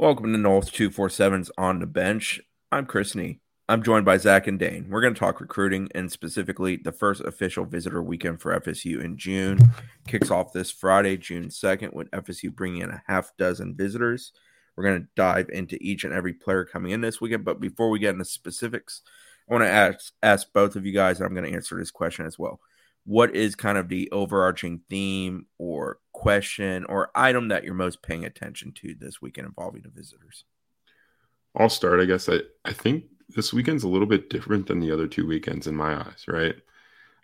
Welcome to Noles 247's On the Bench. I'm Chris Nee. I'm joined by Zach and Dane. We're going to talk recruiting and specifically the first official visitor weekend for FSU in June. Kicks off this Friday, June 2nd, with FSU bringing in a half dozen visitors. We're going to dive into each and every player coming in this weekend. But before we get into specifics, I want to ask, ask both of you guys, and I'm going to answer this question as well. What is kind of the overarching theme or question or item that you're most paying attention to this weekend involving the visitors? I'll start. I guess I, I think this weekend's a little bit different than the other two weekends in my eyes, right?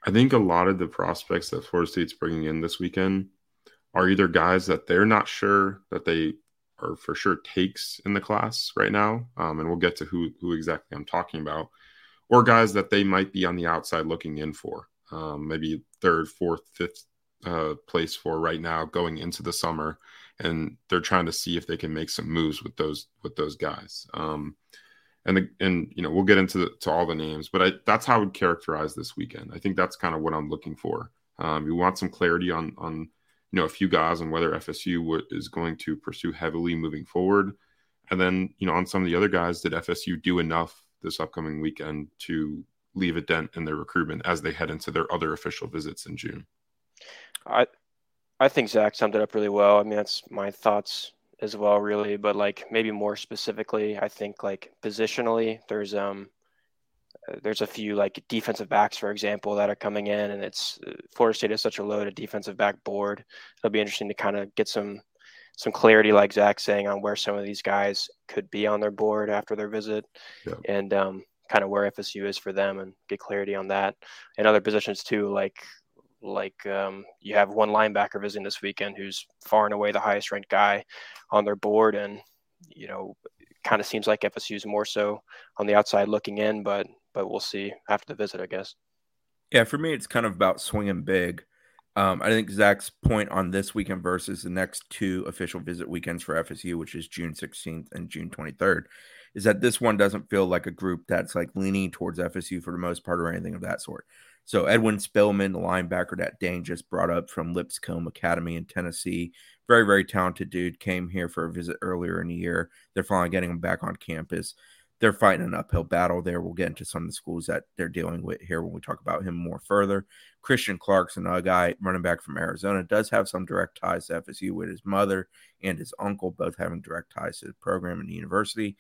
I think a lot of the prospects that Florida State's bringing in this weekend are either guys that they're not sure that they are for sure takes in the class right now, um, and we'll get to who who exactly I'm talking about, or guys that they might be on the outside looking in for, um, maybe third, fourth, fifth uh, place for right now going into the summer, and they're trying to see if they can make some moves with those with those guys. Um, and the, and you know we'll get into the, to all the names, but I, that's how I would characterize this weekend. I think that's kind of what I'm looking for. Um, you want some clarity on on you know a few guys and whether FSU w- is going to pursue heavily moving forward, and then you know on some of the other guys, did FSU do enough this upcoming weekend to leave a dent in their recruitment as they head into their other official visits in June? I I think Zach summed it up really well. I mean, that's my thoughts as well, really. But like maybe more specifically, I think like positionally, there's um there's a few like defensive backs, for example, that are coming in, and it's Florida State is such a loaded defensive back board. It'll be interesting to kind of get some some clarity, like Zach saying, on where some of these guys could be on their board after their visit, yeah. and um, kind of where FSU is for them, and get clarity on that. And other positions too, like like um, you have one linebacker visiting this weekend who's far and away the highest ranked guy on their board, and you know, kind of seems like FSU is more so on the outside looking in, but but we'll see after the visit, I guess. Yeah, for me, it's kind of about swinging big. Um, I think Zach's point on this weekend versus the next two official visit weekends for FSU, which is June 16th and June 23rd, is that this one doesn't feel like a group that's like leaning towards FSU for the most part or anything of that sort. So Edwin Spillman, the linebacker that Dane just brought up from Lipscomb Academy in Tennessee, very very talented dude, came here for a visit earlier in the year. They're finally getting him back on campus. They're fighting an uphill battle there. We'll get into some of the schools that they're dealing with here when we talk about him more further. Christian Clarkson, a guy running back from Arizona, does have some direct ties to FSU with his mother and his uncle, both having direct ties to the program and the university.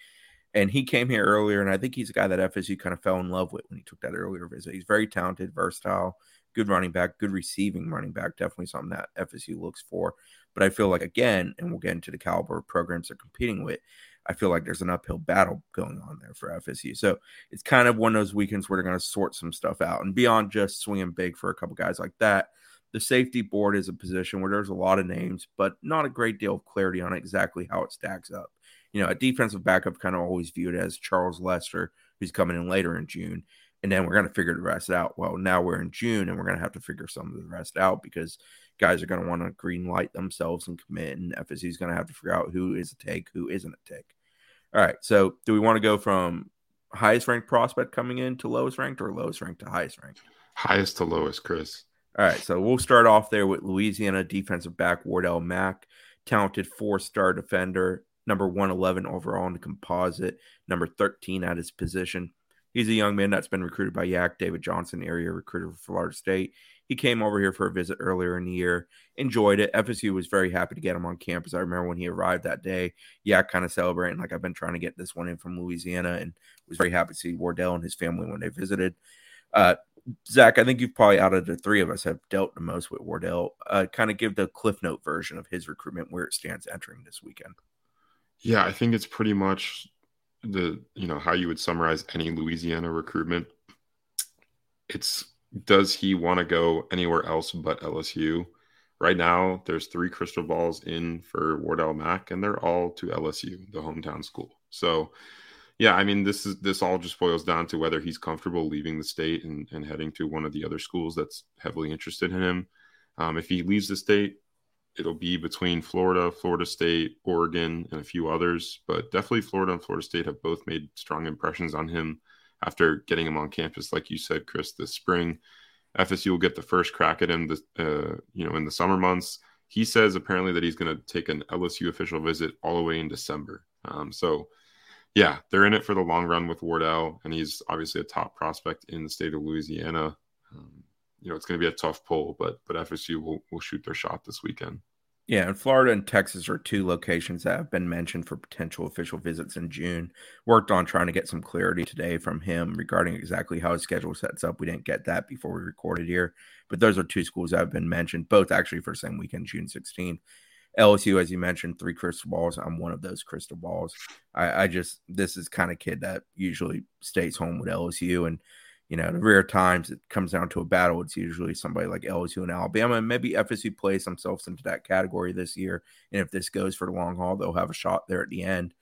And he came here earlier, and I think he's a guy that FSU kind of fell in love with when he took that earlier visit. He's very talented, versatile, good running back, good receiving running back. Definitely something that FSU looks for. But I feel like, again, and we'll get into the caliber of programs they're competing with, I feel like there's an uphill battle going on there for FSU. So it's kind of one of those weekends where they're going to sort some stuff out. And beyond just swinging big for a couple guys like that, the safety board is a position where there's a lot of names, but not a great deal of clarity on exactly how it stacks up you know, a defensive backup kind of always viewed as Charles Lester, who's coming in later in June. And then we're going to figure the rest out. Well, now we're in June and we're going to have to figure some of the rest out because guys are going to want to green light themselves and commit. And FSU is going to have to figure out who is a take, who isn't a take. All right. So do we want to go from highest ranked prospect coming in to lowest ranked or lowest ranked to highest ranked? Highest to lowest, Chris. All right. So we'll start off there with Louisiana defensive back Wardell Mack, talented four star defender, number 111 overall in the composite, number 13 at his position. He's a young man that's been recruited by Yak, David Johnson, area recruiter for Florida State. He came over here for a visit earlier in the year, enjoyed it. FSU was very happy to get him on campus. I remember when he arrived that day, Yak kind of celebrating, like I've been trying to get this one in from Louisiana, and was very happy to see Wardell and his family when they visited. Uh, Zach, I think you've probably out of the three of us have dealt the most with Wardell. Uh, kind of give the Cliff Note version of his recruitment where it stands entering this weekend. Yeah, I think it's pretty much the you know how you would summarize any Louisiana recruitment. It's does he want to go anywhere else but LSU? Right now, there's three crystal balls in for Wardell Mack, and they're all to LSU, the hometown school. So, yeah, I mean, this is this all just boils down to whether he's comfortable leaving the state and, and heading to one of the other schools that's heavily interested in him. Um, if he leaves the state, it'll be between Florida, Florida State, Oregon, and a few others. But definitely Florida and Florida State have both made strong impressions on him after getting him on campus. Like you said, Chris, this spring, FSU will get the first crack at him. This, uh, you know, in the summer months. He says apparently that he's going to take an LSU official visit all the way in December. Um, so, yeah, they're in it for the long run with Wardell, and he's obviously a top prospect in the state of Louisiana. Um, you know, it's going to be a tough pull, but but FSU will will shoot their shot this weekend. Yeah, and Florida and Texas are two locations that have been mentioned for potential official visits in June. Worked on trying to get some clarity today from him regarding exactly how his schedule sets up. We didn't get that before we recorded here, but those are two schools that have been mentioned, both actually for the same weekend, June 16. LSU, as you mentioned, three crystal balls. I'm one of those crystal balls. I, I just this is kind of kid that usually stays home with LSU and you know, the rare times it comes down to a battle, it's usually somebody like LSU and Alabama. And maybe FSU plays themselves into that category this year. And if this goes for the long haul, they'll have a shot there at the end.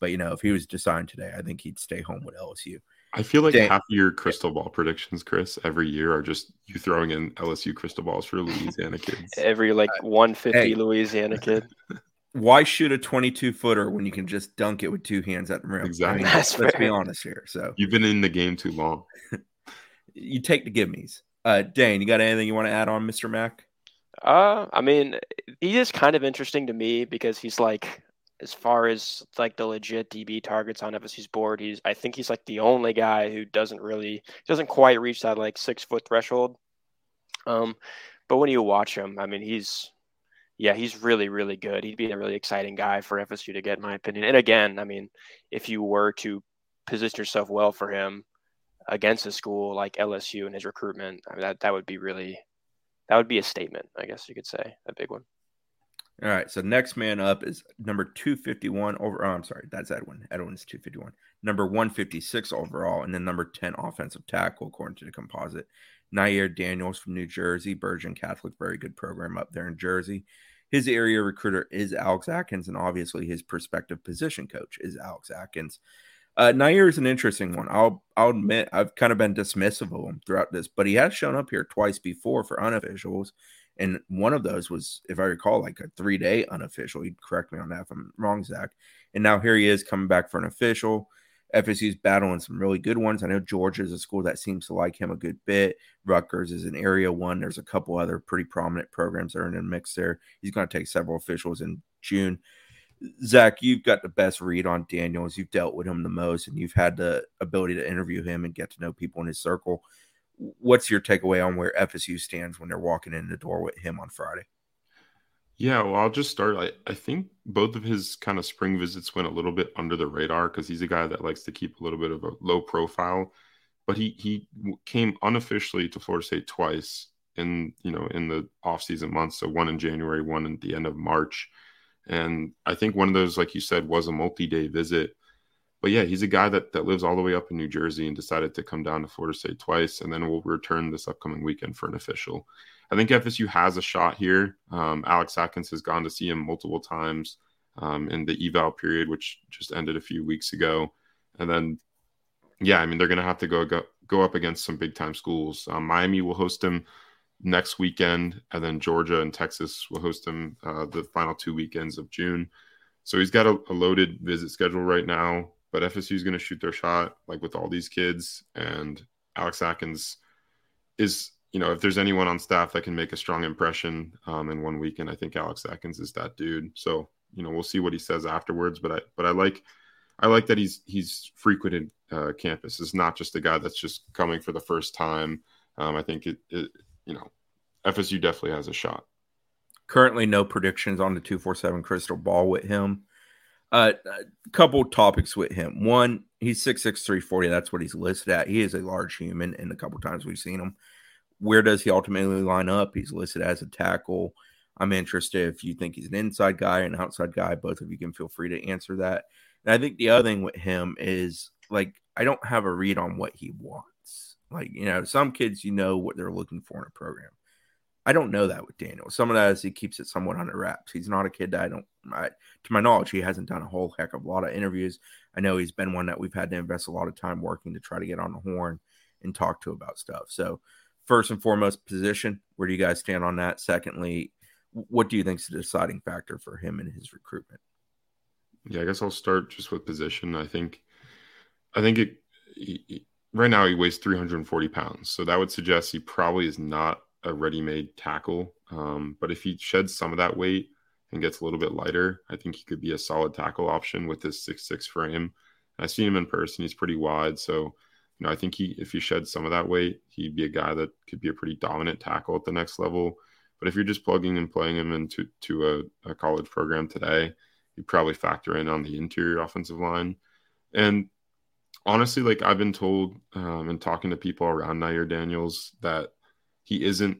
But, you know, if he was deciding today, I think he'd stay home with LSU. I feel like Dan- half your crystal ball predictions, Chris, every year are just you throwing in LSU crystal balls for Louisiana kids. every like 150 hey, Louisiana kid. Why shoot a 22 footer when you can just dunk it with two hands at the rim? Exactly. I mean, let's fair. be honest here. So you've been in the game too long you take the gimmies. Uh, Dane, you got anything you want to add on Mr. Mack? Uh, I mean, he is kind of interesting to me because he's like, as far as like the legit DB targets on FSU's board, he's I think he's like the only guy who doesn't really doesn't quite reach that like six foot threshold. Um, but when you watch him, I mean, he's yeah, he's really really good. He'd be a really exciting guy for FSU to get, in my opinion. And again, I mean, if you were to position yourself well for him, against a school like LSU and his recruitment, I mean, that that would be really that would be a statement, I guess you could say, a big one. All right, so next man up is number 251 over. Oh, I'm sorry, that's Edwin. Edwin's 251. Number 156 overall, and then number 10 offensive tackle, according to the composite. Nyier Daniels from New Jersey, Bergen Catholic, very good program up there in Jersey. His area recruiter is Alex Atkins, and obviously his prospective position coach is Alex Atkins. Uh, Nyier is an interesting one. I'll I'll admit I've kind of been dismissive of him throughout this, but he has shown up here twice before for unofficials, and one of those was, if I recall, like a three day unofficial. He'd correct me on that if I'm wrong, Zach. And now here he is coming back for an official. FSU's battling some really good ones. I know Georgia is a school that seems to like him a good bit. Rutgers is an area one. There's a couple other pretty prominent programs that are in the mix there. He's going to take several officials in June. Zach, you've got the best read on Daniels. You've dealt with him the most, and you've had the ability to interview him and get to know people in his circle. What's your takeaway on where FSU stands when they're walking in the door with him on Friday? Yeah, well, I'll just start. I, I think both of his kind of spring visits went a little bit under the radar because he's a guy that likes to keep a little bit of a low profile. But he he came unofficially to Florida State twice in you know in the offseason months. So one in January, one at the end of March. And I think one of those, like you said, was a multi-day visit. But yeah, he's a guy that that lives all the way up in New Jersey and decided to come down to Florida State twice, and then we'll return this upcoming weekend for an official. I think FSU has a shot here. Um, Alex Atkins has gone to see him multiple times um, in the eval period, which just ended a few weeks ago, and then yeah, I mean they're going to have to go, go go up against some big time schools. Um, Miami will host him next weekend, and then Georgia and Texas will host him uh, the final two weekends of June. So he's got a, a loaded visit schedule right now, but FSU is going to shoot their shot like with all these kids. And Alex Atkins is, you know, if there's anyone on staff that can make a strong impression um, in one weekend, I think Alex Atkins is that dude. So you know, we'll see what he says afterwards. But I, but I like, I like that he's he's frequented uh, campus. Is not just a guy that's just coming for the first time. Um, I think it, it you know, FSU definitely has a shot. Currently, no predictions on the 247 crystal ball with him. Uh, a couple topics with him. One, he's six six three forty. That's what he's listed at. He is a large human, and a couple times we've seen him. Where does he ultimately line up? He's listed as a tackle. I'm interested if you think he's an inside guy, an outside guy. Both of you can feel free to answer that. And I think the other thing with him is like, I don't have a read on what he wants. Like, you know, some kids, you know what they're looking for in a program. I don't know that with Daniel. Some of that is he keeps it somewhat under wraps. He's not a kid that I don't, I, to my knowledge, he hasn't done a whole heck of a lot of interviews. I know he's been one that we've had to invest a lot of time working to try to get on the horn and talk to about stuff. So, first and foremost, position. Where do you guys stand on that? Secondly, what do you think is the deciding factor for him and his recruitment? Yeah, I guess I'll start just with position. I think, I think it. He, right now he weighs 340 pounds. So that would suggest he probably is not a ready made tackle. Um, but if he sheds some of that weight, and gets a little bit lighter, I think he could be a solid tackle option with his six six frame. I've seen him in person; he's pretty wide, so you know I think he if he sheds some of that weight, he'd be a guy that could be a pretty dominant tackle at the next level. But if you're just plugging and playing him into to a, a college program today, you probably factor in on the interior offensive line. And honestly, like I've been told um, and talking to people around Nyier Daniels that he isn't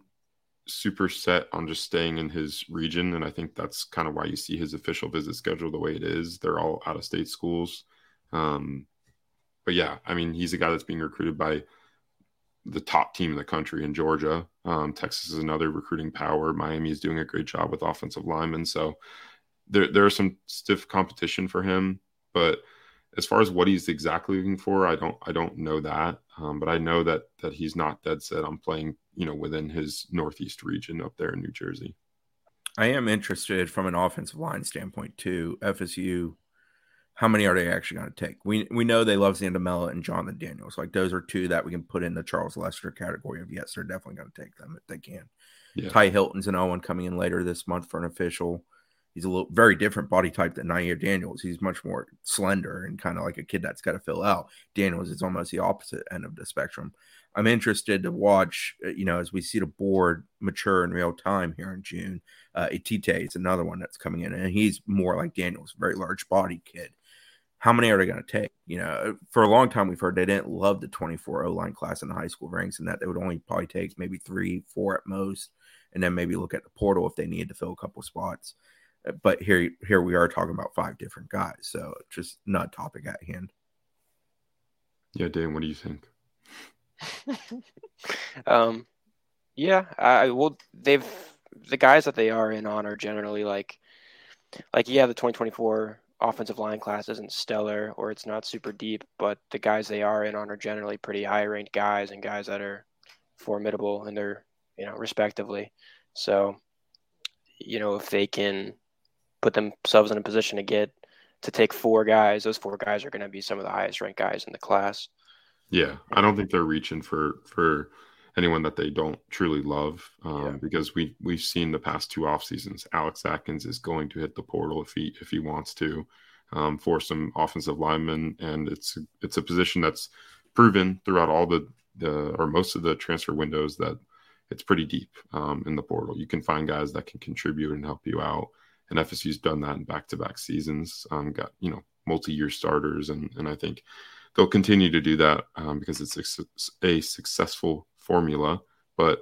super set on just staying in his region. And I think that's kind of why you see his official visit schedule the way it is. They're all out of state schools. Um, but yeah, I mean, he's a guy that's being recruited by the top team in the country in Georgia. Um, Texas is another recruiting power. Miami is doing a great job with offensive linemen. So there, there's some stiff competition for him. But as far as what he's exactly looking for, I don't I don't know that. Um, but I know that that he's not dead set on playing, you know, within his northeast region up there in New Jersey. I am interested from an offensive line standpoint too. FSU how many are they actually going to take? We we know they love Zandamela and Jonathan Daniels. Like those are two that we can put in the Charles Lester category of yes, they're definitely going to take them if they can. Yeah. Ty Hilton's an one coming in later this month for an official. He's a little very different body type than Nyier Daniels. He's much more slender and kind of like a kid that's got to fill out. Daniels is almost the opposite end of the spectrum. I'm interested to watch, uh, you know, as we see the board mature in real time here in June. Uh, Etite is another one that's coming in, and he's more like Daniels, very large body kid how many are they going to take? You know, for a long time we've heard they didn't love the 24 O line class in the high school ranks, and that they would only probably take maybe three, four at most, and then maybe look at the portal if they needed to fill a couple spots. Uh, but here, here we are talking about five different guys, so just not topic at hand. Yeah, Dan, what do you think? um, yeah, I well, they've the guys that they are in on are generally like, like yeah, the 2024 offensive line class isn't stellar or it's not super deep, but the guys they are in on are generally pretty high ranked guys and guys that are formidable in their, you know, respectively. So, you know, if they can put themselves in a position to get to take four guys, those four guys are going to be some of the highest ranked guys in the class. Yeah, I don't think they're reaching for for anyone that they don't truly love um, yeah. because we we've seen the past two off seasons alex atkins is going to hit the portal if he if he wants to um, for some offensive linemen and it's it's a position that's proven throughout all the the or most of the transfer windows that it's pretty deep um, in the portal you can find guys that can contribute and help you out and fsu's done that in back-to-back seasons um, got you know multi-year starters and and i think they'll continue to do that um, because it's a, a successful formula. But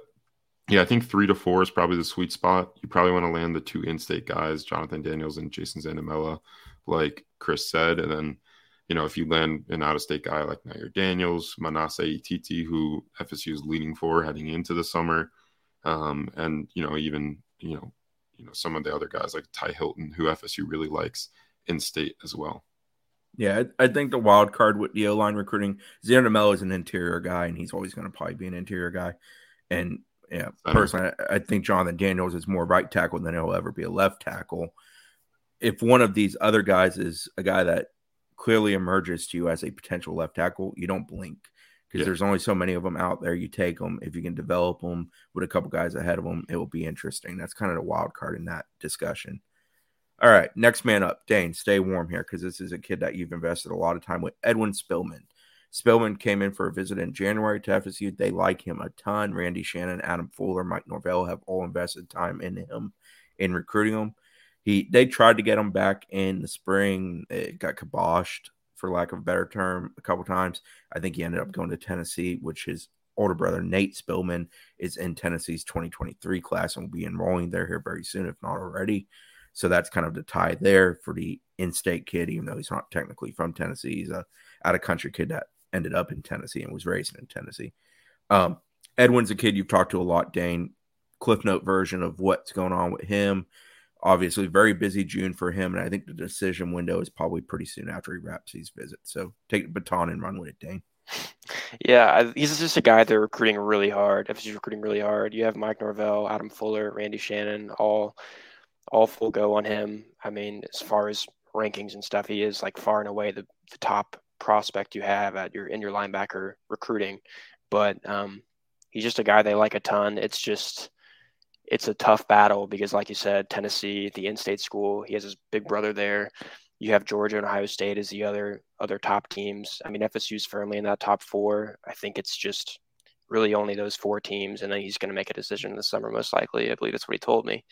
yeah, I think three to four is probably the sweet spot. You probably want to land the two in-state guys, Jonathan Daniels and Jason Zandamela, like Chris said, and then you know if you land an out-of-state guy like Nyier Daniels, Manasseh Ititi, who FSU is leaning for heading into the summer, um, and you know even you know you know some of the other guys like Ty Hilton, who FSU really likes in-state as well. Yeah, I, think the wild card with the O line recruiting, Zandamela is an interior guy, and he's always going to probably be an interior guy. And yeah, personally, I, I think Jonathan Daniels is more right tackle than he'll ever be a left tackle. If one of these other guys is a guy that clearly emerges to you as a potential left tackle, you don't blink because yeah. there's only so many of them out there. You take them if you can develop them with a couple guys ahead of them, it will be interesting. That's kind of the wild card in that discussion. All right, next man up, Dane. Stay warm here because this is a kid that you've invested a lot of time with. Edwin Spillman. Spillman came in for a visit in January to FSU. They like him a ton. Randy Shannon, Adam Fuller, Mike Norvell have all invested time in him in recruiting him. He they tried to get him back in the spring. It got kiboshed, for lack of a better term, a couple times. I think he ended up going to Tennessee, which his older brother Nate Spillman is in Tennessee's 2023 class and will be enrolling there here very soon, if not already. So that's kind of the tie there for the in-state kid, even though he's not technically from Tennessee. He's a out-of-country kid that ended up in Tennessee and was raised in Tennessee. Um, Edwin's a kid you've talked to a lot, Dane. Cliff note version of what's going on with him. Obviously, very busy June for him, and I think the decision window is probably pretty soon after he wraps his visit. So take the baton and run with it, Dane. Yeah, he's just a guy they're recruiting really hard. FSU's recruiting really hard. You have Mike Norvell, Adam Fuller, Randy Shannon, all all full go on him. I mean, as far as rankings and stuff, he is like far and away the, the top prospect you have at your in your linebacker recruiting. But um, he's just a guy they like a ton. It's just it's a tough battle because, like you said, Tennessee, the in-state school, he has his big brother there. You have Georgia and Ohio State as the other other top teams. I mean, FSU's firmly in that top four. I think it's just really only those four teams, and then he's going to make a decision this summer, most likely. I believe that's what he told me.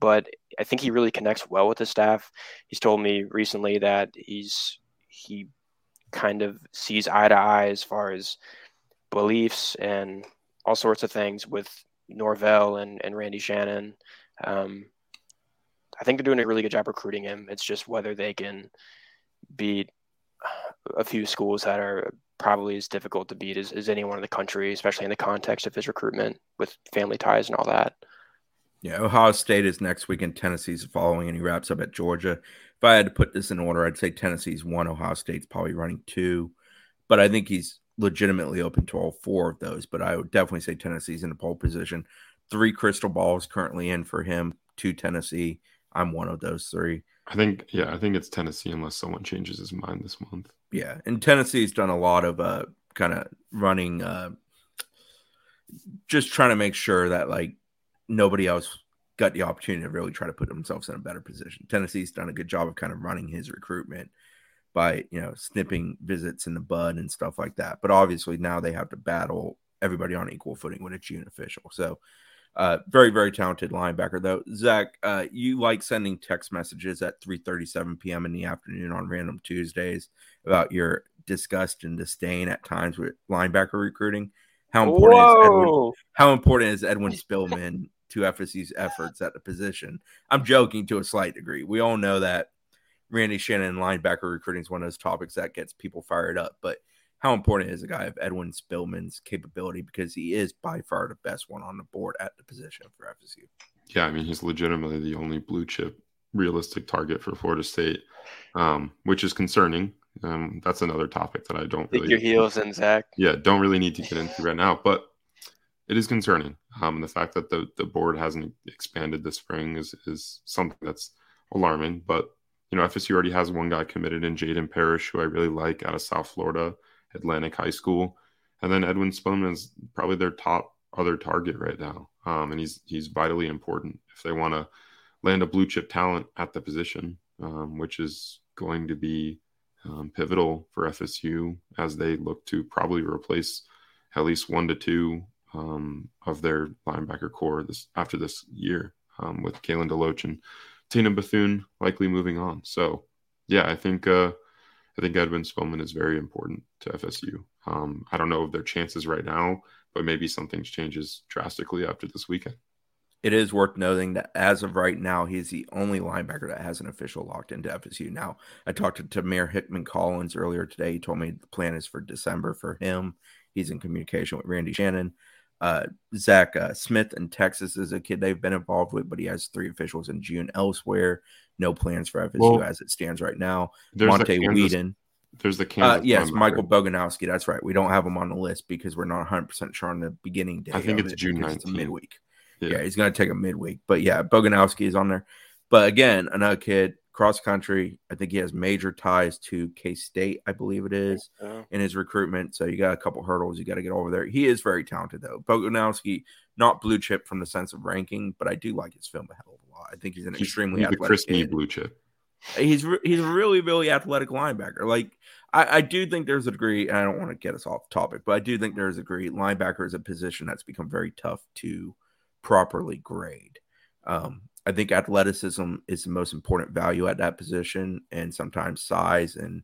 But I think he really connects well with the staff. He's told me recently that he's he kind of sees eye to eye as far as beliefs and all sorts of things with Norvell and, and Randy Shannon. Um, I think they're doing a really good job recruiting him. It's just whether they can beat a few schools that are probably as difficult to beat as, as anyone in the country, especially in the context of his recruitment with family ties and all that. Yeah, Ohio State is next week and Tennessee's following, and he wraps up at Georgia. If I had to put this in order, I'd say Tennessee's one, Ohio State's probably running two. But I think he's legitimately open to all four of those. But I would definitely say Tennessee's in the pole position. Three crystal balls currently in for him, two Tennessee. I'm one of those three. I think, yeah, I think it's Tennessee unless someone changes his mind this month. Yeah, and Tennessee's done a lot of uh, kind of running, uh, just trying to make sure that like nobody else got the opportunity to really try to put themselves in a better position. Tennessee's done a good job of kind of running his recruitment by you know snipping visits in the bud and stuff like that. But obviously now they have to battle everybody on equal footing with a June official. So uh, very very talented linebacker though. Zach, uh, you like sending text messages at 3:37 p.m. in the afternoon on random Tuesdays about your disgust and disdain at times with linebacker recruiting. How important Whoa. is Edwin, how important is Edwin Spillman to FSU's efforts at the position? I'm joking to a slight degree. We all know that Randy Shannon linebacker recruiting is one of those topics that gets people fired up, but how important is a guy of Edwin Spillman's capability because he is by far the best one on the board at the position for FSU. Yeah, I mean he's legitimately the only blue chip realistic target for Florida State, um, which is concerning. Um, that's another topic that I don't Dig really your heels in, Zach. Yeah, don't really need to get into right now, but it is concerning. Um, the fact that the the board hasn't expanded this spring is is something that's alarming. But you know, FSU already has one guy committed in Jaden Parrish, who I really like out of South Florida, Atlantic High School, and then Edwin Spillman is probably their top other target right now, um, and he's he's vitally important if they want to land a blue chip talent at the position, um, which is going to be um, pivotal for FSU as they look to probably replace at least one to two um, of their linebacker core this after this year um, with Kalen DeLoach and Tatum Bethune likely moving on. So, yeah, I think uh, I think Edwin Spillman is very important to FSU. Um, I don't know of their chances right now, but maybe something changes drastically after this weekend. It is worth noting that as of right now, he's the only linebacker that has an official locked into FSU. Now, I talked to Tamir Hickman Collins earlier today. He told me the plan is for December for him. He's in communication with Randy Shannon. Uh, Zach uh, Smith in Texas is a kid they've been involved with, but he has three officials in June elsewhere. No plans for FSU well, as it stands right now. Monte Whedon. There's the uh, Kansas. Uh, yes, Michael Boganowski. That's right. We don't have him on the list because we're not 100 percent sure on the beginning day. I think it's it June 19th. It's midweek. Yeah. yeah, he's going to take a midweek. But yeah, Boganowski is on there. But again, another kid, cross country. I think he has major ties to K State, I believe it is, in his recruitment. So you got a couple hurdles you got to get over there. He is very talented, though. Boganowski, not blue chip from the sense of ranking, but I do like his film a hell of a lot. I think he's an he's, extremely he's athletic. crispy blue chip. He's he's a really really athletic linebacker. Like I, I do think there's a degree. and I don't want to get us off topic, but I do think there's a degree. Linebacker is a position that's become very tough to properly grade. Um, I think athleticism is the most important value at that position, and sometimes size and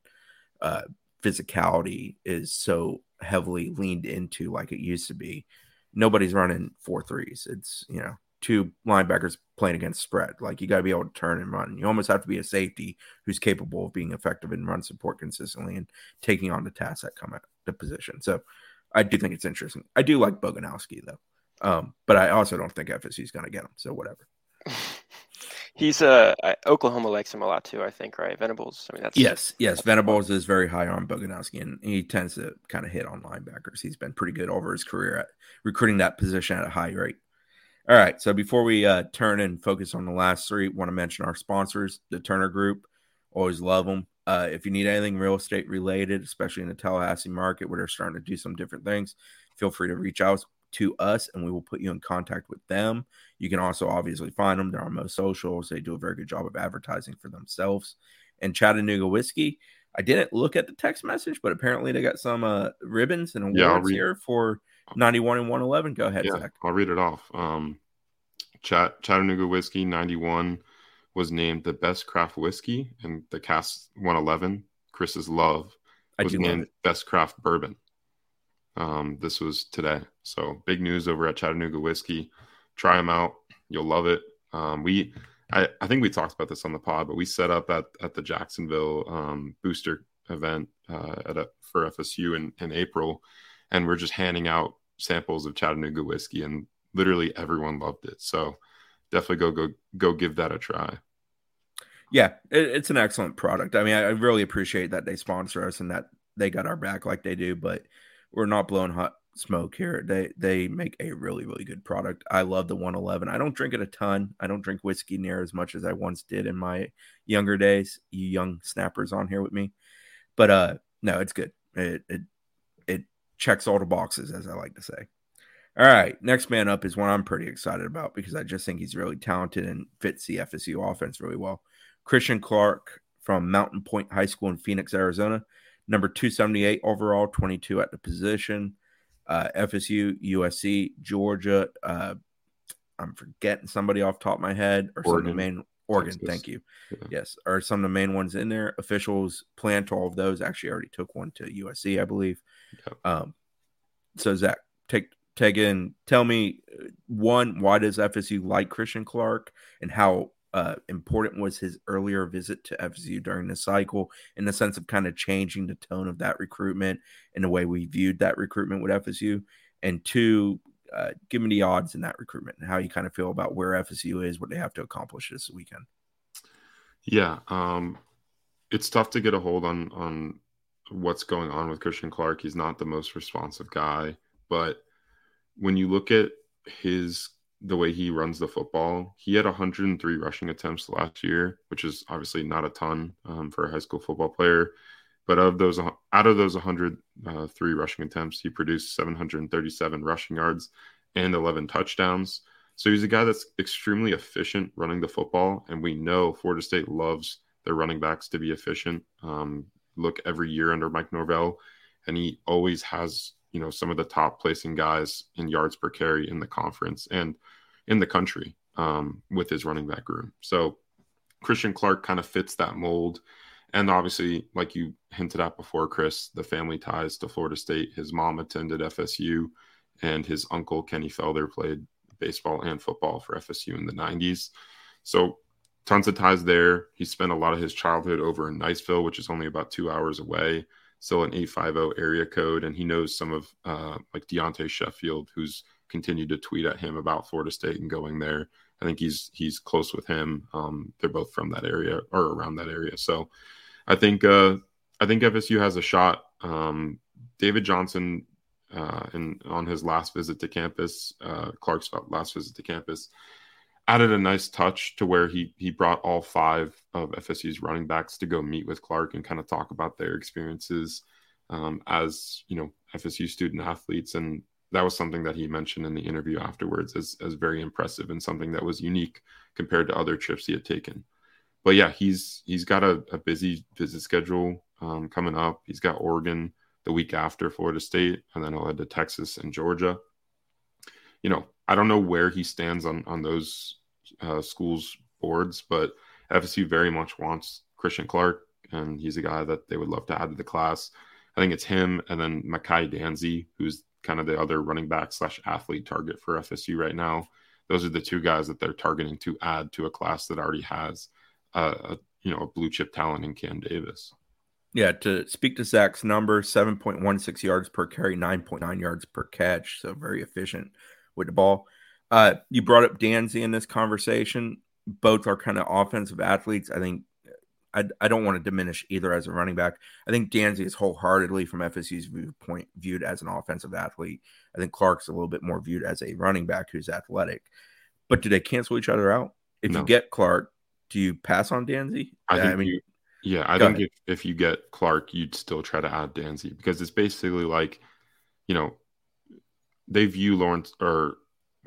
uh, physicality is so heavily leaned into like it used to be. Nobody's running four threes. It's you know two linebackers playing against spread. Like you got to be able to turn and run. You almost have to be a safety who's capable of being effective in run support consistently and taking on the tasks that come at the position. So I do think it's interesting. I do like Boganowski though. Um, but I also don't think FSU is going to get him. So whatever. He's uh Oklahoma likes him a lot too. I think right Venables. I mean that's yes, yes. Venables is very high on Boganowski, and he tends to kind of hit on linebackers. He's been pretty good over his career at recruiting that position at a high rate. All right, so before we uh, turn and focus on the last three, want to mention our sponsors, the Turner Group. Always love them. Uh, if you need anything real estate related, especially in the Tallahassee market where they're starting to do some different things, feel free to reach out to us and we will put you in contact with them. You can also obviously find them. They're on most socials. They do a very good job of advertising for themselves. And Chattanooga Whiskey, I didn't look at the text message, but apparently they got some uh, ribbons and awards yeah, here for 91 and 111. Go ahead, yeah, Zach. I'll read it off. Um, Chat- Chattanooga Whiskey 91 was named the best craft whiskey, and the cast 111, Chris's Love, was named best craft bourbon. Um, this was today. So big news over at Chattanooga Whiskey. Try them out. You'll love it. Um, we, I, I think we talked about this on the pod, but we set up at, at the Jacksonville um, booster event uh, at a, for FSU in, in April, and we're just handing out samples of Chattanooga whiskey, and literally everyone loved it. So definitely go go go give that a try. Yeah, it, it's an excellent product. I mean, I, I really appreciate that they sponsor us and that they got our back like they do, but we're not blowing hot smoke here. They they make a really really good product. I love the 111. I don't drink it a ton. I don't drink whiskey near as much as I once did in my younger days. You young snappers on here with me, but uh, no, it's good. It it it checks all the boxes, as I like to say. All right, next man up is one I'm pretty excited about because I just think he's really talented and fits the FSU offense really well. Christian Clark from Mountain Pointe High School in Phoenix, Arizona number 278 overall, 22 at the position. Uh, FSU, USC, Georgia. Uh, I'm forgetting somebody off top of my head or Oregon. some of the main Oregon. Texas. Thank you. Yeah. Yes, are some of the main ones in there. Officials plan to all of those. Actually, already took one to USC, I believe. Yep. Um, so Zach, take take in. Tell me uh, one, why does FSU like Christian Clark, and how uh, important was his earlier visit to FSU during the cycle in the sense of kind of changing the tone of that recruitment and the way we viewed that recruitment with FSU. And two, uh, give me the odds in that recruitment and how you kind of feel about where FSU is, what they have to accomplish this weekend. Yeah, um, it's tough to get a hold on on what's going on with Christian Clark. He's not the most responsive guy, but when you look at his the way he runs the football. He had 103 rushing attempts last year, which is obviously not a ton um, for a high school football player. But of those, out of those 103 rushing attempts, he produced 737 rushing yards and 11 touchdowns. So he's a guy that's extremely efficient running the football, and we know Florida State loves their running backs to be efficient. Um, look every year under Mike Norvell, and he always has you know some of the top placing guys in yards per carry in the conference and in the country um, with his running back room. So Christian Clark kind of fits that mold. And obviously, like you hinted at before, Chris, the family ties to Florida State. His mom attended FSU, and his uncle Kenny Felder played baseball and football for FSU in the 90s. So tons of ties there. He spent a lot of his childhood over in Niceville, which is only about two hours away still an 850 area code, and he knows some of uh, like Deontay Sheffield, who's continued to tweet at him about Florida State and going there. I think he's he's close with him. Um, they're both from that area or around that area, so I think uh, I think FSU has a shot. Um, David Johnson, uh, and on his last visit to campus, uh, Clark's last visit to campus, added a nice touch to where he he brought all five of FSU's running backs to go meet with Clark and kind of talk about their experiences um, as you know FSU student athletes, and that was something that he mentioned in the interview afterwards as as very impressive and something that was unique compared to other trips he had taken. But yeah, he's he's got a, a busy visit schedule um, coming up. He's got Oregon the week after Florida State, and then he'll head to Texas and Georgia. You know, I don't know where he stands on on those uh, schools boards, but FSU very much wants Christian Clark, and he's a guy that they would love to add to the class. I think it's him and then Micahi Danzy, who's kind of the other running back slash athlete target for FSU right now. Those are the two guys that they're targeting to add to a class that already has a you know a blue chip talent in Cam Davis. Yeah, to speak to Zach's number, 7.16 yards per carry, 9.9 yards per catch. So very efficient with the ball. Uh, you brought up Danzy in this conversation. Both are kind of offensive athletes. I think I, I don't want to diminish either as a running back. I think Danzy is wholeheartedly, from FSU's viewpoint, viewed as an offensive athlete. I think Clark's a little bit more viewed as a running back who's athletic. But do they cancel each other out? If no. you get Clark, do you pass on Danzy? I, I mean, you, yeah, I think if, if you get Clark, you'd still try to add Danzy because it's basically like, you know, they view Lawrence or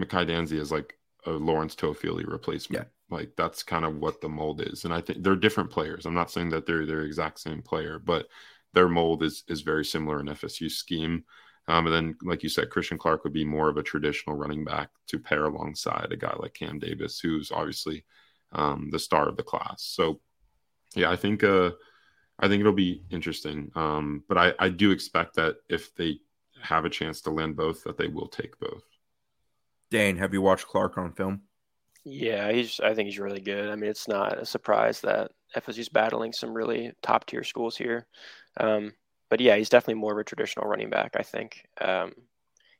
Micahi Danzy as like a Lawrence Toafili replacement. Yeah. Like that's kind of what the mold is. And I think they're different players. I'm not saying that they're their exact same player, but their mold is is very similar in FSU scheme. Um, and then, like you said, Christian Clark would be more of a traditional running back to pair alongside a guy like Cam Davis, who's obviously um, the star of the class. So, yeah, I think uh, I think it'll be interesting. Um, but I, I do expect that if they have a chance to land both, that they will take both. Dane, have you watched Clark on film? Yeah, he's. I think he's really good. I mean, it's not a surprise that FSU's battling some really top tier schools here. Um, but yeah, he's definitely more of a traditional running back. I think, um,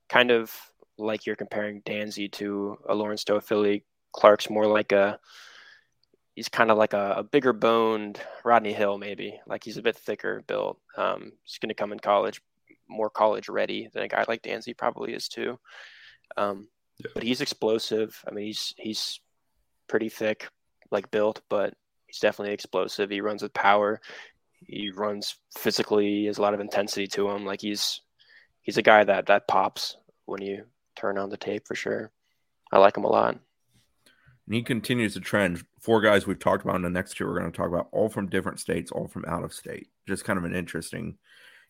kind of like you're comparing Danzy to a Lawrence Toafili. Clark's more like a. He's kind of like a, a, bigger boned Rodney Hill, maybe. Like he's a bit thicker built. Um, he's going to come in college, more college ready than a guy like Danzy probably is too. Um, yeah. But he's explosive. I mean, he's he's pretty thick, like built, but he's definitely explosive. He runs with power. He runs physically. He has a lot of intensity to him. Like he's he's a guy that that pops when you turn on the tape for sure. I like him a lot. And he continues the trend. Four guys we've talked about in the next two we're going to talk about all from different states, all from out of state. Just kind of an interesting,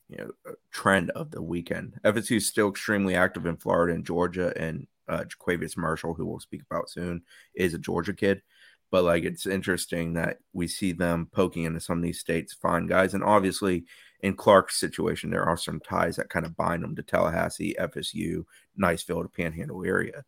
you know, trend of the weekend. FSU is still extremely active in Florida and Georgia, and uh, Jaquavius Marshall, who we'll speak about soon, is a Georgia kid. But like, it's interesting that we see them poking into some of these states, fine guys, and obviously in Clark's situation, there are some ties that kind of bind them to Tallahassee, FSU, Niceville, to Panhandle area.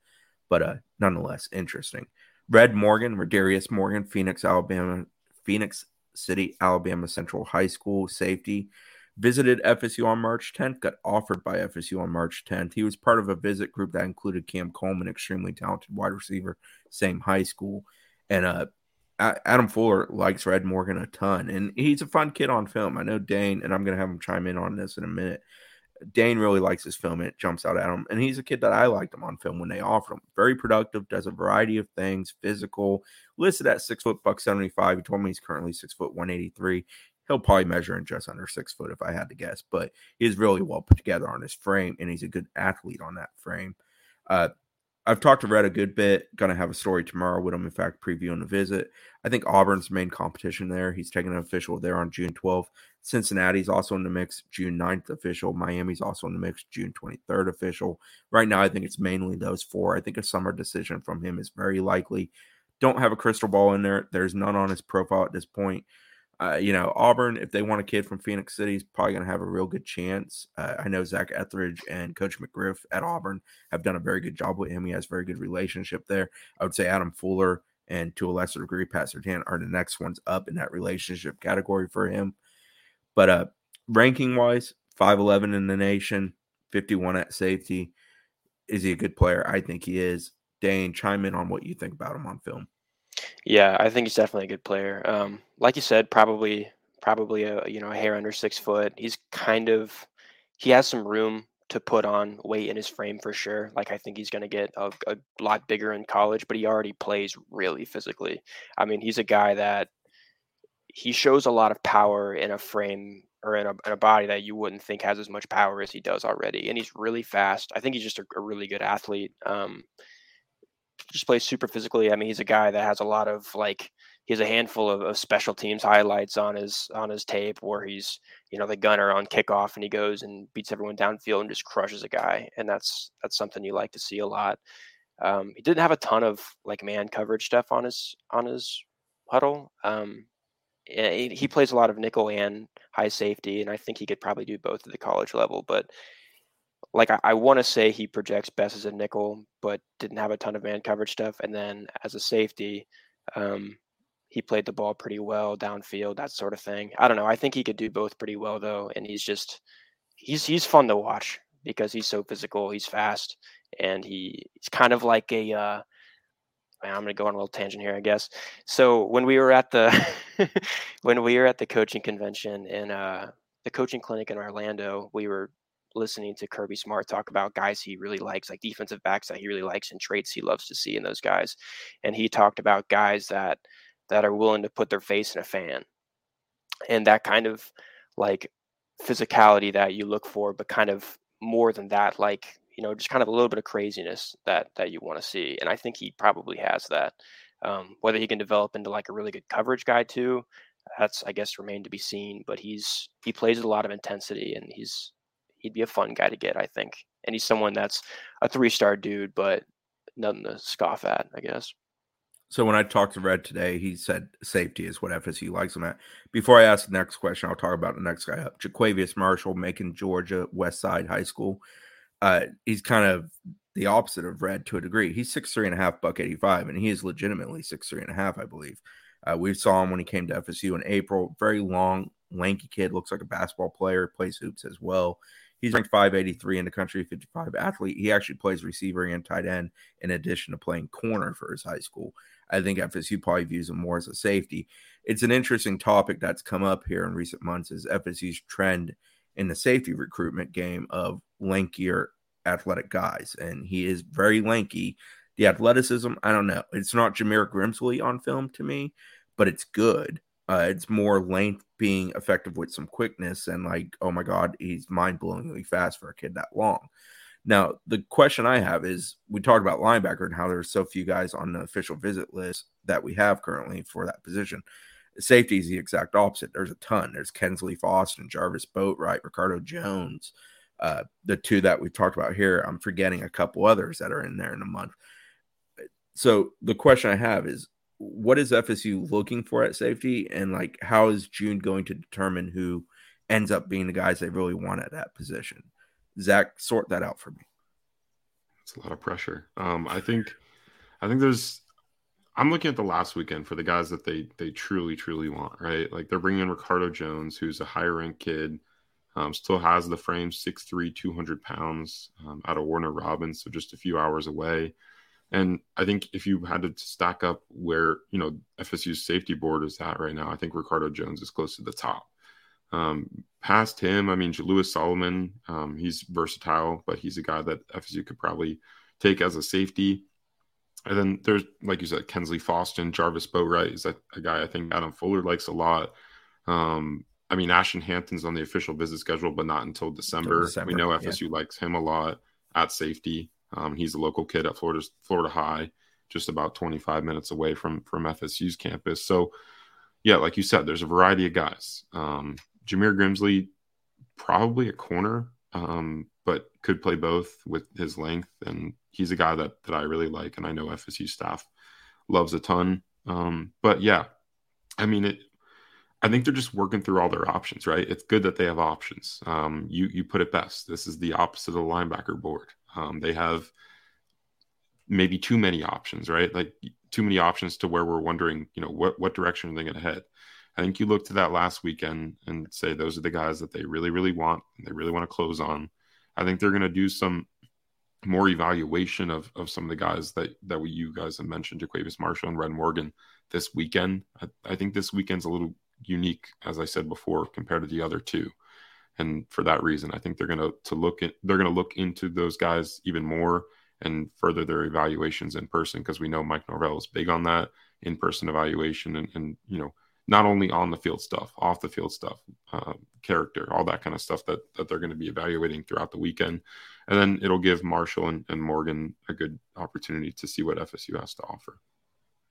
But uh, nonetheless, interesting. Red Morgan, Redarius Morgan, Phenix, Alabama, Phenix City, Alabama Central High School safety visited FSU on March 10th, got offered by FSU on March 10th. He was part of a visit group that included Cam Coleman, extremely talented wide receiver, same high school. And uh, Adam Fuller likes Red Morgan a ton, and he's a fun kid on film. I know Dane, and I'm going to have him chime in on this in a minute. Dane really likes his film, it jumps out at him. And he's a kid that I liked him on film when they offered him. Very productive, does a variety of things, physical, listed at six foot buck 75. He told me he's currently six foot 183 he'll probably measure in just under six foot if I had to guess, but he's really well put together on his frame and he's a good athlete on that frame. Uh, I've talked to Red a good bit. To have a story tomorrow with him, in fact, previewing the visit. I think Auburn's main competition there. He's taking an official there on June 12th. Cincinnati's also in the mix, June 9th official. Miami's also in the mix, June 23rd official. Right now, I think it's mainly those four. I think a summer decision from him is very likely. Don't have a crystal ball in there. There's none on his profile at this point. Uh, you know, Auburn, if they want a kid from Phenix City, is probably going to have a real good chance. Uh, I know Zac Etheridge and Coach McGriff at Auburn have done a very good job with him. He has very good relationship there. I would say Adam Fuller and to a lesser degree, Pat Surtain are the next ones up in that relationship category for him. But uh, ranking wise, 5'11 in the nation, 51 at safety. Is he a good player? I think he is. Dane, chime in on what you think about him on film. Yeah, I think he's definitely a good player. Um, like you said, probably probably a you know a hair under six foot. He's kind of he has some room to put on weight in his frame for sure. Like I think he's going to get a, a lot bigger in college, but he already plays really physically. I mean, he's a guy that he shows a lot of power in a frame or in a, in a body that you wouldn't think has as much power as he does already. And he's really fast. I think he's just a, a really good athlete. Um, just plays super physically. I mean, he's a guy that has a lot of like he has a handful of, of, special teams highlights on his on his tape where he's you know the gunner on kickoff and he goes and beats everyone downfield and just crushes a guy, and that's that's something you like to see a lot. Um, he didn't have a ton of like man coverage stuff on his on his Hudl. Um, he, he plays a lot of nickel and high safety, and I think he could probably do both at the college level, but like I, I want to say he projects best as a nickel, but didn't have a ton of man coverage stuff. And then as a safety, um, he played the ball pretty well downfield, that sort of thing. I don't know. I think he could do both pretty well though, and he's just he's he's fun to watch because he's so physical, he's fast, and he, he's kind of like a. Uh, I'm going to go on a little tangent here, I guess. So when we were at the when we were at the coaching convention in uh, the coaching clinic in Orlando, we were listening to Kirby Smart talk about guys he really likes, like defensive backs that he really likes and traits he loves to see in those guys. And he talked about guys that that are willing to put their face in a fan. And that kind of like physicality that you look for, but kind of more than that, like you know, just kind of a little bit of craziness that that you want to see. And I think he probably has that. Um, whether he can develop into like a really good coverage guy too, that's I guess remain to be seen. But he's he plays with a lot of intensity, and he's he'd be a fun guy to get, I think. And he's someone that's a three star dude, but nothing to scoff at, I guess. So when I talked to Red today, he said safety is what FSU likes him at. Before I ask the next question, I'll talk about the next guy up. Jaquavius Marshall, Macon Georgia West Side High School. Uh, he's kind of the opposite of Red to a degree. He's six three and a half, buck eighty five, and he is legitimately six three and a half, I believe. Uh, we saw him when he came to FSU in April. Very long, lanky kid, looks like a basketball player, plays hoops as well. He's ranked 583 in the country, 55 athlete. He actually plays receiver and tight end in addition to playing corner for his high school. I think FSU probably views him more as a safety. It's an interesting topic that's come up here in recent months is FSU's trend in the safety recruitment game of lankier athletic guys. And he is very lanky. The athleticism, I don't know. It's not Jameer Grimsley on film to me, but it's good. Uh, it's more length being effective with some quickness and like, oh my god, he's mind blowingly fast for a kid that long. Now, the question I have is we talked about linebacker and how there's so few guys on the official visit list that we have currently for that position. Safety is the exact opposite. There's a ton. There's Kensley Faustin, Jarvis Boatwright, Ricardo Jones, uh, the two that we've talked about here. I'm forgetting a couple others that are in there in a month. So the question I have is what is FSU looking for at safety, and like how is June going to determine who ends up being the guys they really want at that position? Zach, sort that out for me. It's a lot of pressure. Um, I think, I think there's. I'm looking at the last weekend for the guys that they they truly truly want. Right, like they're bringing in Ricardo Jones, who's a higher ranked kid. Um, still has the frame 6'3, 200 pounds um, out of Warner Robins, so just a few hours away. And I think if you had to stack up where, you know, FSU's safety board is at right now, I think Ricardo Jones is close to the top. Um, past him, I mean, Lewis Solomon, um, he's versatile, but he's a guy that FSU could probably take as a safety. And then there's, like you said, Kensley Faustin, Jarvis Boatwright is a, a guy I think Adam Fuller likes a lot. Um, I mean, Ashton Hampton's on the official visit schedule, but not until December. December we know FSU yeah. likes him a lot at safety. Um, he's a local kid at Florida Florida High, just about 25 minutes away from from FSU's campus. So, yeah, like you said, there's a variety of guys. Um, Jameer Grimsley, probably a corner, um, but could play both with his length, and he's a guy that that I really like, and I know FSU staff loves a ton. Um, but yeah, I mean it. I think they're just working through all their options, right? It's good that they have options. Um, you you put it best. This is the opposite of the linebacker board. Um, they have maybe too many options, right? Like too many options to where we're wondering, you know, what what direction are they going to head? I think you look to that last weekend and say those are the guys that they really, really want. they really want to close on. I think they're going to do some more evaluation of, of some of the guys that that we you guys have mentioned, Jaquavius Marshall and Red Morgan this weekend. I, I think this weekend's a little unique, as I said before, compared to the other two and for that reason, I think they're going to look at they're to look into those guys even more and further their evaluations in person because we know Mike Norvell is big on that in person evaluation and, and you know not only on the field stuff, off the field stuff, uh, character, all that kind of stuff that that they're going to be evaluating throughout the weekend, and then it'll give Marshall and, and Morgan a good opportunity to see what FSU has to offer.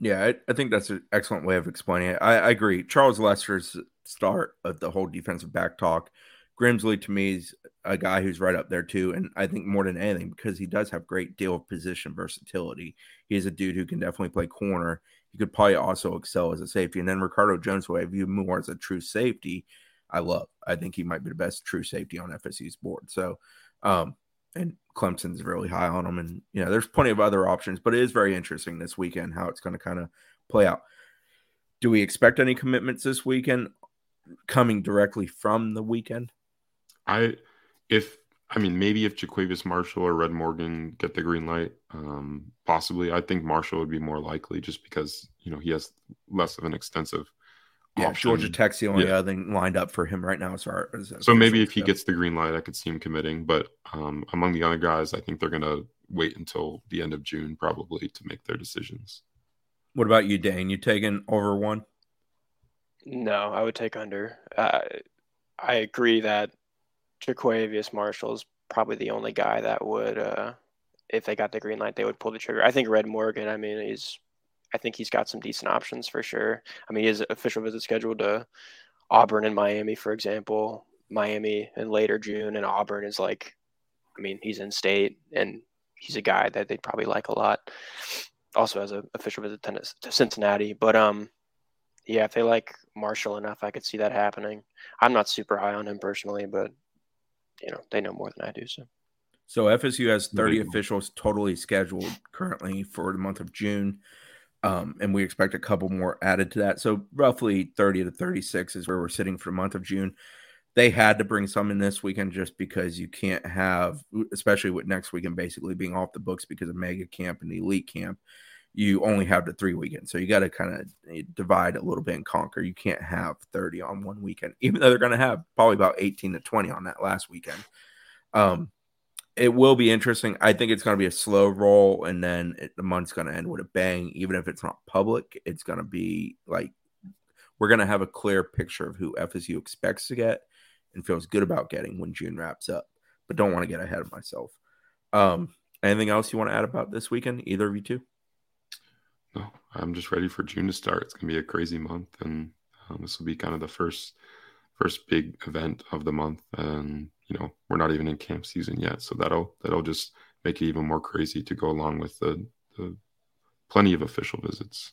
Yeah, I, I, think that's an excellent way of explaining it. I, I agree. Charles Lester's start of the whole defensive back talk Grimsley to me is a guy who's right up there too, and I think more than anything because he does have great deal of position versatility. He's a dude who can definitely play corner. He could probably also excel as a safety. And then Ricardo Jones, who I view more as a true safety, I love. I think he might be the best true safety on FSU's board. So, um, and Clemson's really high on him. And you know, there's plenty of other options, but it is very interesting this weekend how it's going to kind of play out. Do we expect any commitments this weekend coming directly from the weekend? I if I mean maybe if Jaquavius Marshall or Red Morgan get the green light, um, possibly I think Marshall would be more likely just because you know he has less of an extensive. Yeah, option. Georgia Tech's the only yeah. other thing lined up for him right now. As far as, so maybe if he gets the green light, I could see him committing. But um, among the other guys, I think they're gonna wait until the end of June probably to make their decisions. What about you, Dane? You taking over one? No, I would take under. Uh, I agree that Jaquavius Marshall is probably the only guy that would, uh, if they got the green light, they would pull the trigger. I think Red Morgan. I mean, he's, I think he's got some decent options for sure. I mean, has official visit scheduled to Auburn and Miami, for example. Miami in later June, and Auburn is like, I mean, he's in state, and he's a guy that they'd probably like a lot. Also has an official visit to Cincinnati, but um, yeah, if they like Marshall enough, I could see that happening. I'm not super high on him personally, but you know they know more than I do. So, so FSU has 30 mm-hmm. officials totally scheduled currently for the month of June, um, and we expect a couple more added to that. So roughly 30 to 36 is where we're sitting for the month of June. They had to bring some in this weekend just because you can't have, especially with next weekend basically being off the books because of mega camp and elite camp you only have the three weekends. So you got to kind of eh, divide a little bit and conquer. You can't have 30 on one weekend, even though they're going to have probably about 18 to 20 on that last weekend. Um, it will be interesting. I think it's going to be a slow roll, and then it, the month's going to end with a bang. Even if it's not public, it's going to be like we're going to have a clear picture of who FSU expects to get and feels good about getting when June wraps up. But don't want to get ahead of myself. Um, anything else you want to add about this weekend? Either of you two? I'm just ready for June to start. It's gonna be a crazy month, and um, this will be kind of the first first big event of the month. And you know, we're not even in camp season yet, so that'll that'll just make it even more crazy to go along with the, the plenty of official visits.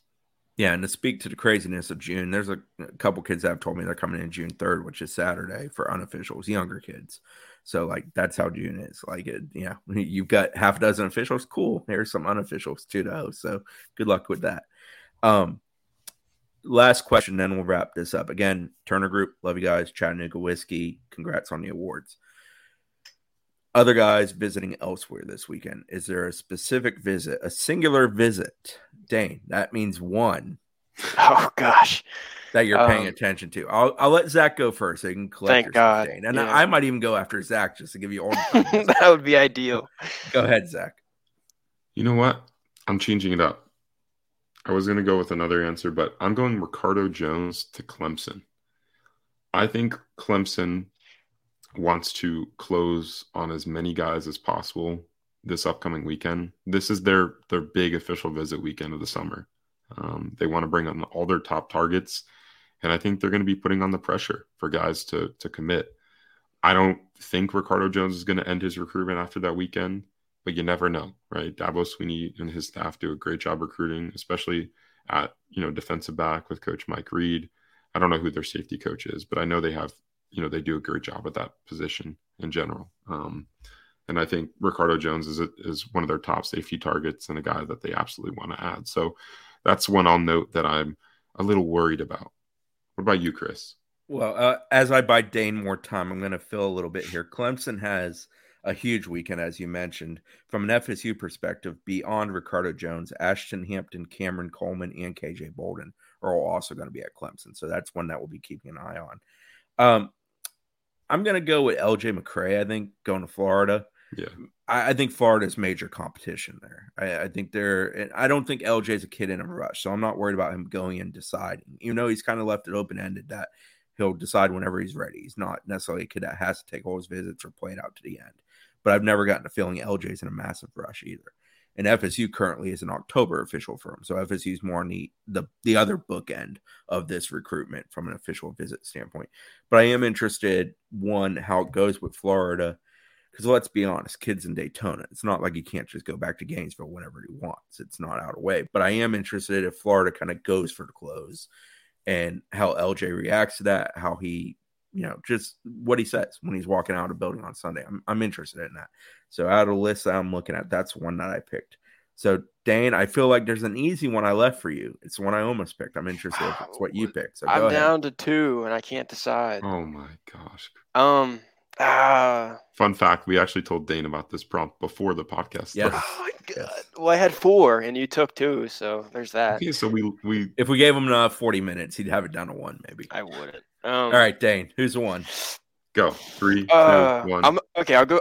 Yeah, and to speak to the craziness of June, there's a, a couple kids that have told me they're coming in June 3rd, which is Saturday for unofficials, younger kids. So like that's how June is. Like it, yeah, you've got half a dozen officials. Cool. There's some unofficials too, though. So good luck with that. Um, last question, then we'll wrap this up. Again, Turner Group, love you guys. Chattanooga whiskey, congrats on the awards. Other guys visiting elsewhere this weekend. Is there a specific visit, a singular visit? Dane, that means one. Oh gosh that you're paying um, attention to. I'll I'll let Zach go first so you can collect thank God. and yeah. I, I, might even go after Zach just to give you all. that would be ideal. Go ahead, Zach. You know what? I'm changing it up. I was going to go with another answer, but I'm going Ricardo Jones to Clemson. I think Clemson wants to close on as many guys as possible this upcoming weekend. This is their their big official visit weekend of the summer. Um, they want to bring on all their top targets and I think they're going to be putting on the pressure for guys to to commit. I don't think Ricardo Jones is going to end his recruitment after that weekend, but you never know, right? Dabo Swinney and his staff do a great job recruiting, especially at you know defensive back with Coach Mike Reed. I don't know who their safety coach is, but I know they have you know they do a great job at that position in general. Um, and I think Ricardo Jones is a, is one of their top safety targets and a guy that they absolutely want to add. So that's one I'll note that I'm a little worried about. What about you, Chris? Well, uh, as I buy Dane more time, I'm going to fill a little bit here. Clemson has a huge weekend, as you mentioned. From an FSU perspective, beyond Ricardo Jones, Ashton Hampton, Cameron Coleman, and KJ Bolden are all also going to be at Clemson. So that's one that we'll be keeping an eye on. Um, I'm going to go with LJ McCray, I think, going to Florida. Yeah. I, I think Florida's major competition there. I, I think they're, I don't think LJ's a kid in a rush. So I'm not worried about him going and deciding. You know, he's kind of left it open ended that he'll decide whenever he's ready. He's not necessarily a kid that has to take all his visits or play it out to the end. But I've never gotten a feeling LJ's in a massive rush either. And FSU currently is an October official firm. So FSU is more on the, the the other bookend of this recruitment from an official visit standpoint. But I am interested, one, how it goes with Florida because let's be honest, kids in Daytona, it's not like he can't just go back to Gainesville whenever he wants. It's not out of way. But I am interested if Florida kind of goes for the close and how LJ reacts to that, how he, you know, just what he says when he's walking out of the building on Sunday. I'm, I'm interested in that. So out of the list that I'm looking at, that's one that I picked. So Dane, I feel like there's an easy one I left for you. It's the one I almost picked. I'm interested if it's what you picked. So I'm down to two and I can't decide. Oh my gosh. Um Ah. Fun fact: We actually told Dane about this prompt before the podcast. Yeah. Oh my god! Well, I had four, and you took two, so there's that. Okay, so we we if we gave him uh, 40 minutes, he'd have it down to one, maybe. I wouldn't. Um, All right, Dane, who's the one? Go three, uh, two, one. I'm, okay, I'll go.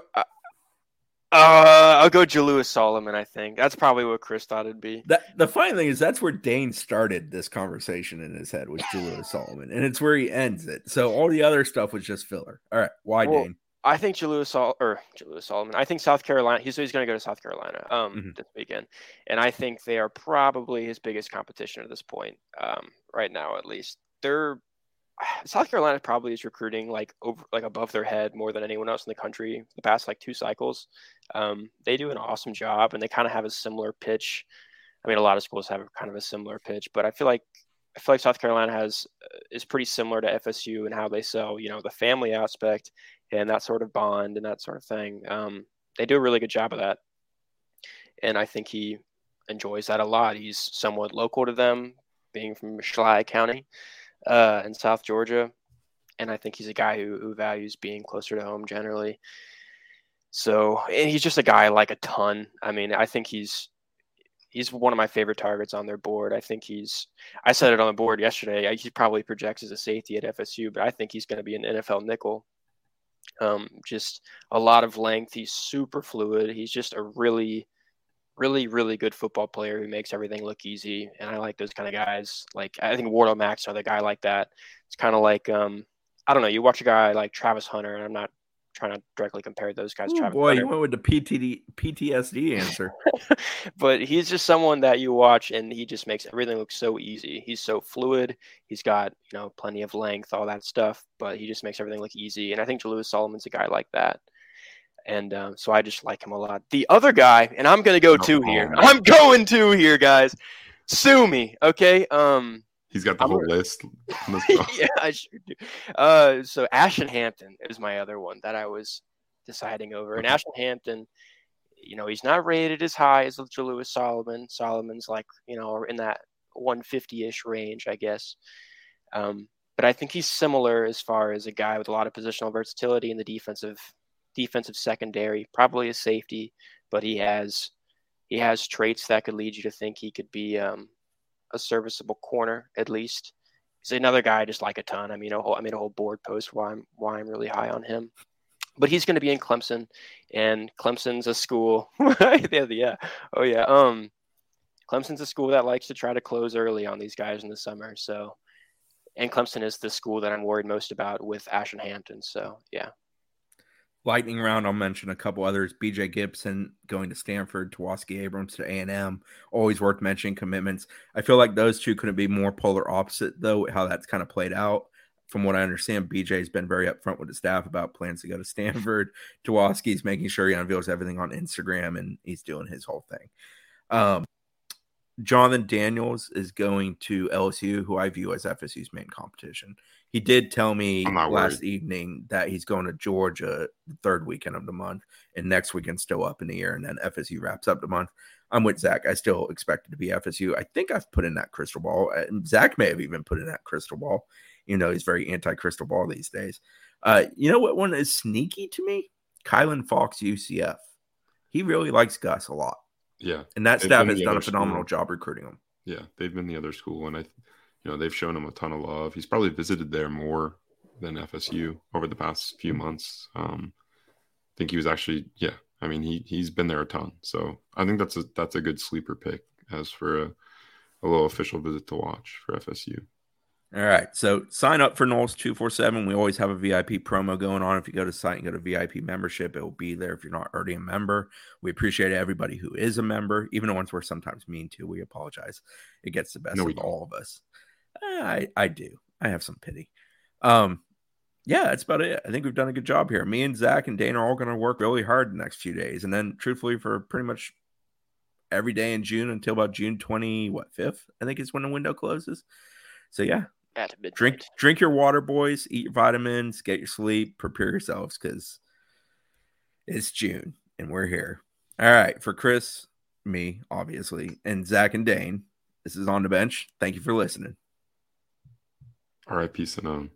Uh, I'll go Jalewis Solomon. I think that's probably what Chris thought it'd be. That, the funny thing is that's where Dane started this conversation in his head with Jalewis Solomon, and it's where he ends it. So all the other stuff was just filler. All right, why well, Dane? I think Jalewis Sol- or Jalewis Solomon. I think South Carolina. He's he's going to go to South Carolina um, mm-hmm. this weekend, and I think they are probably his biggest competition at this point, um, right now at least. They're South Carolina probably is recruiting like over like above their head more than anyone else in the country the past like two cycles. Um, they do an awesome job, and they kind of have a similar pitch. I mean, a lot of schools have kind of a similar pitch, but I feel like I feel like South Carolina has uh, is pretty similar to FSU and how they sell, you know, the family aspect and that sort of bond and that sort of thing. Um, they do a really good job of that, and I think he enjoys that a lot. He's somewhat local to them, being from Schley County uh, in South Georgia, and I think he's a guy who, who values being closer to home generally. So, and he's just a guy I like a ton. I mean, I think he's he's one of my favorite targets on their board. I think he's I said it on the board yesterday. He probably projects as a safety at FSU, but I think he's going to be an NFL nickel. Um, just a lot of length. He's super fluid. He's just a really, really, really good football player who makes everything look easy. And I like those kind of guys. Like I think Wardle Max are the guy like that. It's kind of like um, I don't know. You watch a guy like Travis Hunter, and I'm not trying to directly compare those guys. Ooh, boy, Hunter. you went with the PTD, PTSD answer. but he's just someone that you watch, and he just makes everything look so easy. He's so fluid. He's got you know plenty of length, all that stuff, but he just makes everything look easy. And I think Jalewis Solomon's a guy like that. And um, so I just like him a lot. The other guy, and I'm gonna go oh, two here. I'm going two here, guys. Sue me, okay? Um, He's got the I'm whole a... list. yeah, I sure do. Uh, so Ashton Hampton is my other one that I was deciding over. And Ashton Hampton, you know, he's not rated as high as Jalewis Solomon. Solomon's like, you know, in that 150-ish range, I guess. Um, but I think he's similar as far as a guy with a lot of positional versatility in the defensive defensive secondary, probably a safety, but he has he has traits that could lead you to think he could be um, a serviceable corner at least. He's another guy I just like a ton. I mean, a whole, I made a whole board post why I'm why I'm really high on him. But he's going to be in Clemson, and Clemson's a school. yeah, yeah, oh yeah. Um, Clemson's a school that likes to try to close early on these guys in the summer. So, and Clemson is the school that I'm worried most about with Ashton Hampton. So, yeah, lightning round, I'll mention a couple others. BJ Gibson going to Stanford, Tawaski Abrams to A&M. Always worth mentioning commitments. I feel like those two couldn't be more polar opposite, though, how that's kind of played out. From what I understand, BJ's been very upfront with the staff about plans to go to Stanford. Tawaski's making sure he unveils everything on Instagram and he's doing his whole thing. Um, Jonathan Daniels is going to LSU, who I view as FSU's main competition. He did tell me last worried. evening that he's going to Georgia the third weekend of the month, and next weekend still up in the air, and then FSU wraps up the month. I'm with Zach. I still expect it to be FSU. I think I've put in that crystal ball. Uh, Zach may have even put in that crystal ball. You know, he's very anti crystal ball these days. Uh, you know what one is sneaky to me? Kylan Fox, UCF. He really likes Gus a lot. Yeah, and that staff has done a phenomenal school. job recruiting him. Yeah, they've been the other school, and I you know they've shown him a ton of love. He's probably visited there more than FSU over the past few months. Um, I think he was actually yeah. I mean he he's been there a ton, so I think that's a that's a good sleeper pick as for a, a little official visit to watch for FSU. All right. So sign up for Noles 247. We always have a VIP promo going on. If you go to site and go to VIP membership, it will be there if you're not already a member. We appreciate everybody who is a member, even the ones we're sometimes mean to. We apologize. It gets the best no, of all of us. I I do. I have some pity. Um, yeah, that's about it. I think we've done a good job here. Me and Zach and Dane are all going to work really hard the next few days, and then truthfully, for pretty much every day in June until about June twenty what fifth, I think is when the window closes. So yeah, at midnight. drink drink your water, boys. Eat your vitamins. Get your sleep. Prepare yourselves because it's June and we're here. All right, for Chris, me obviously, and Zach and Dane. This is on the bench. Thank you for listening. R.I.P. Sanone.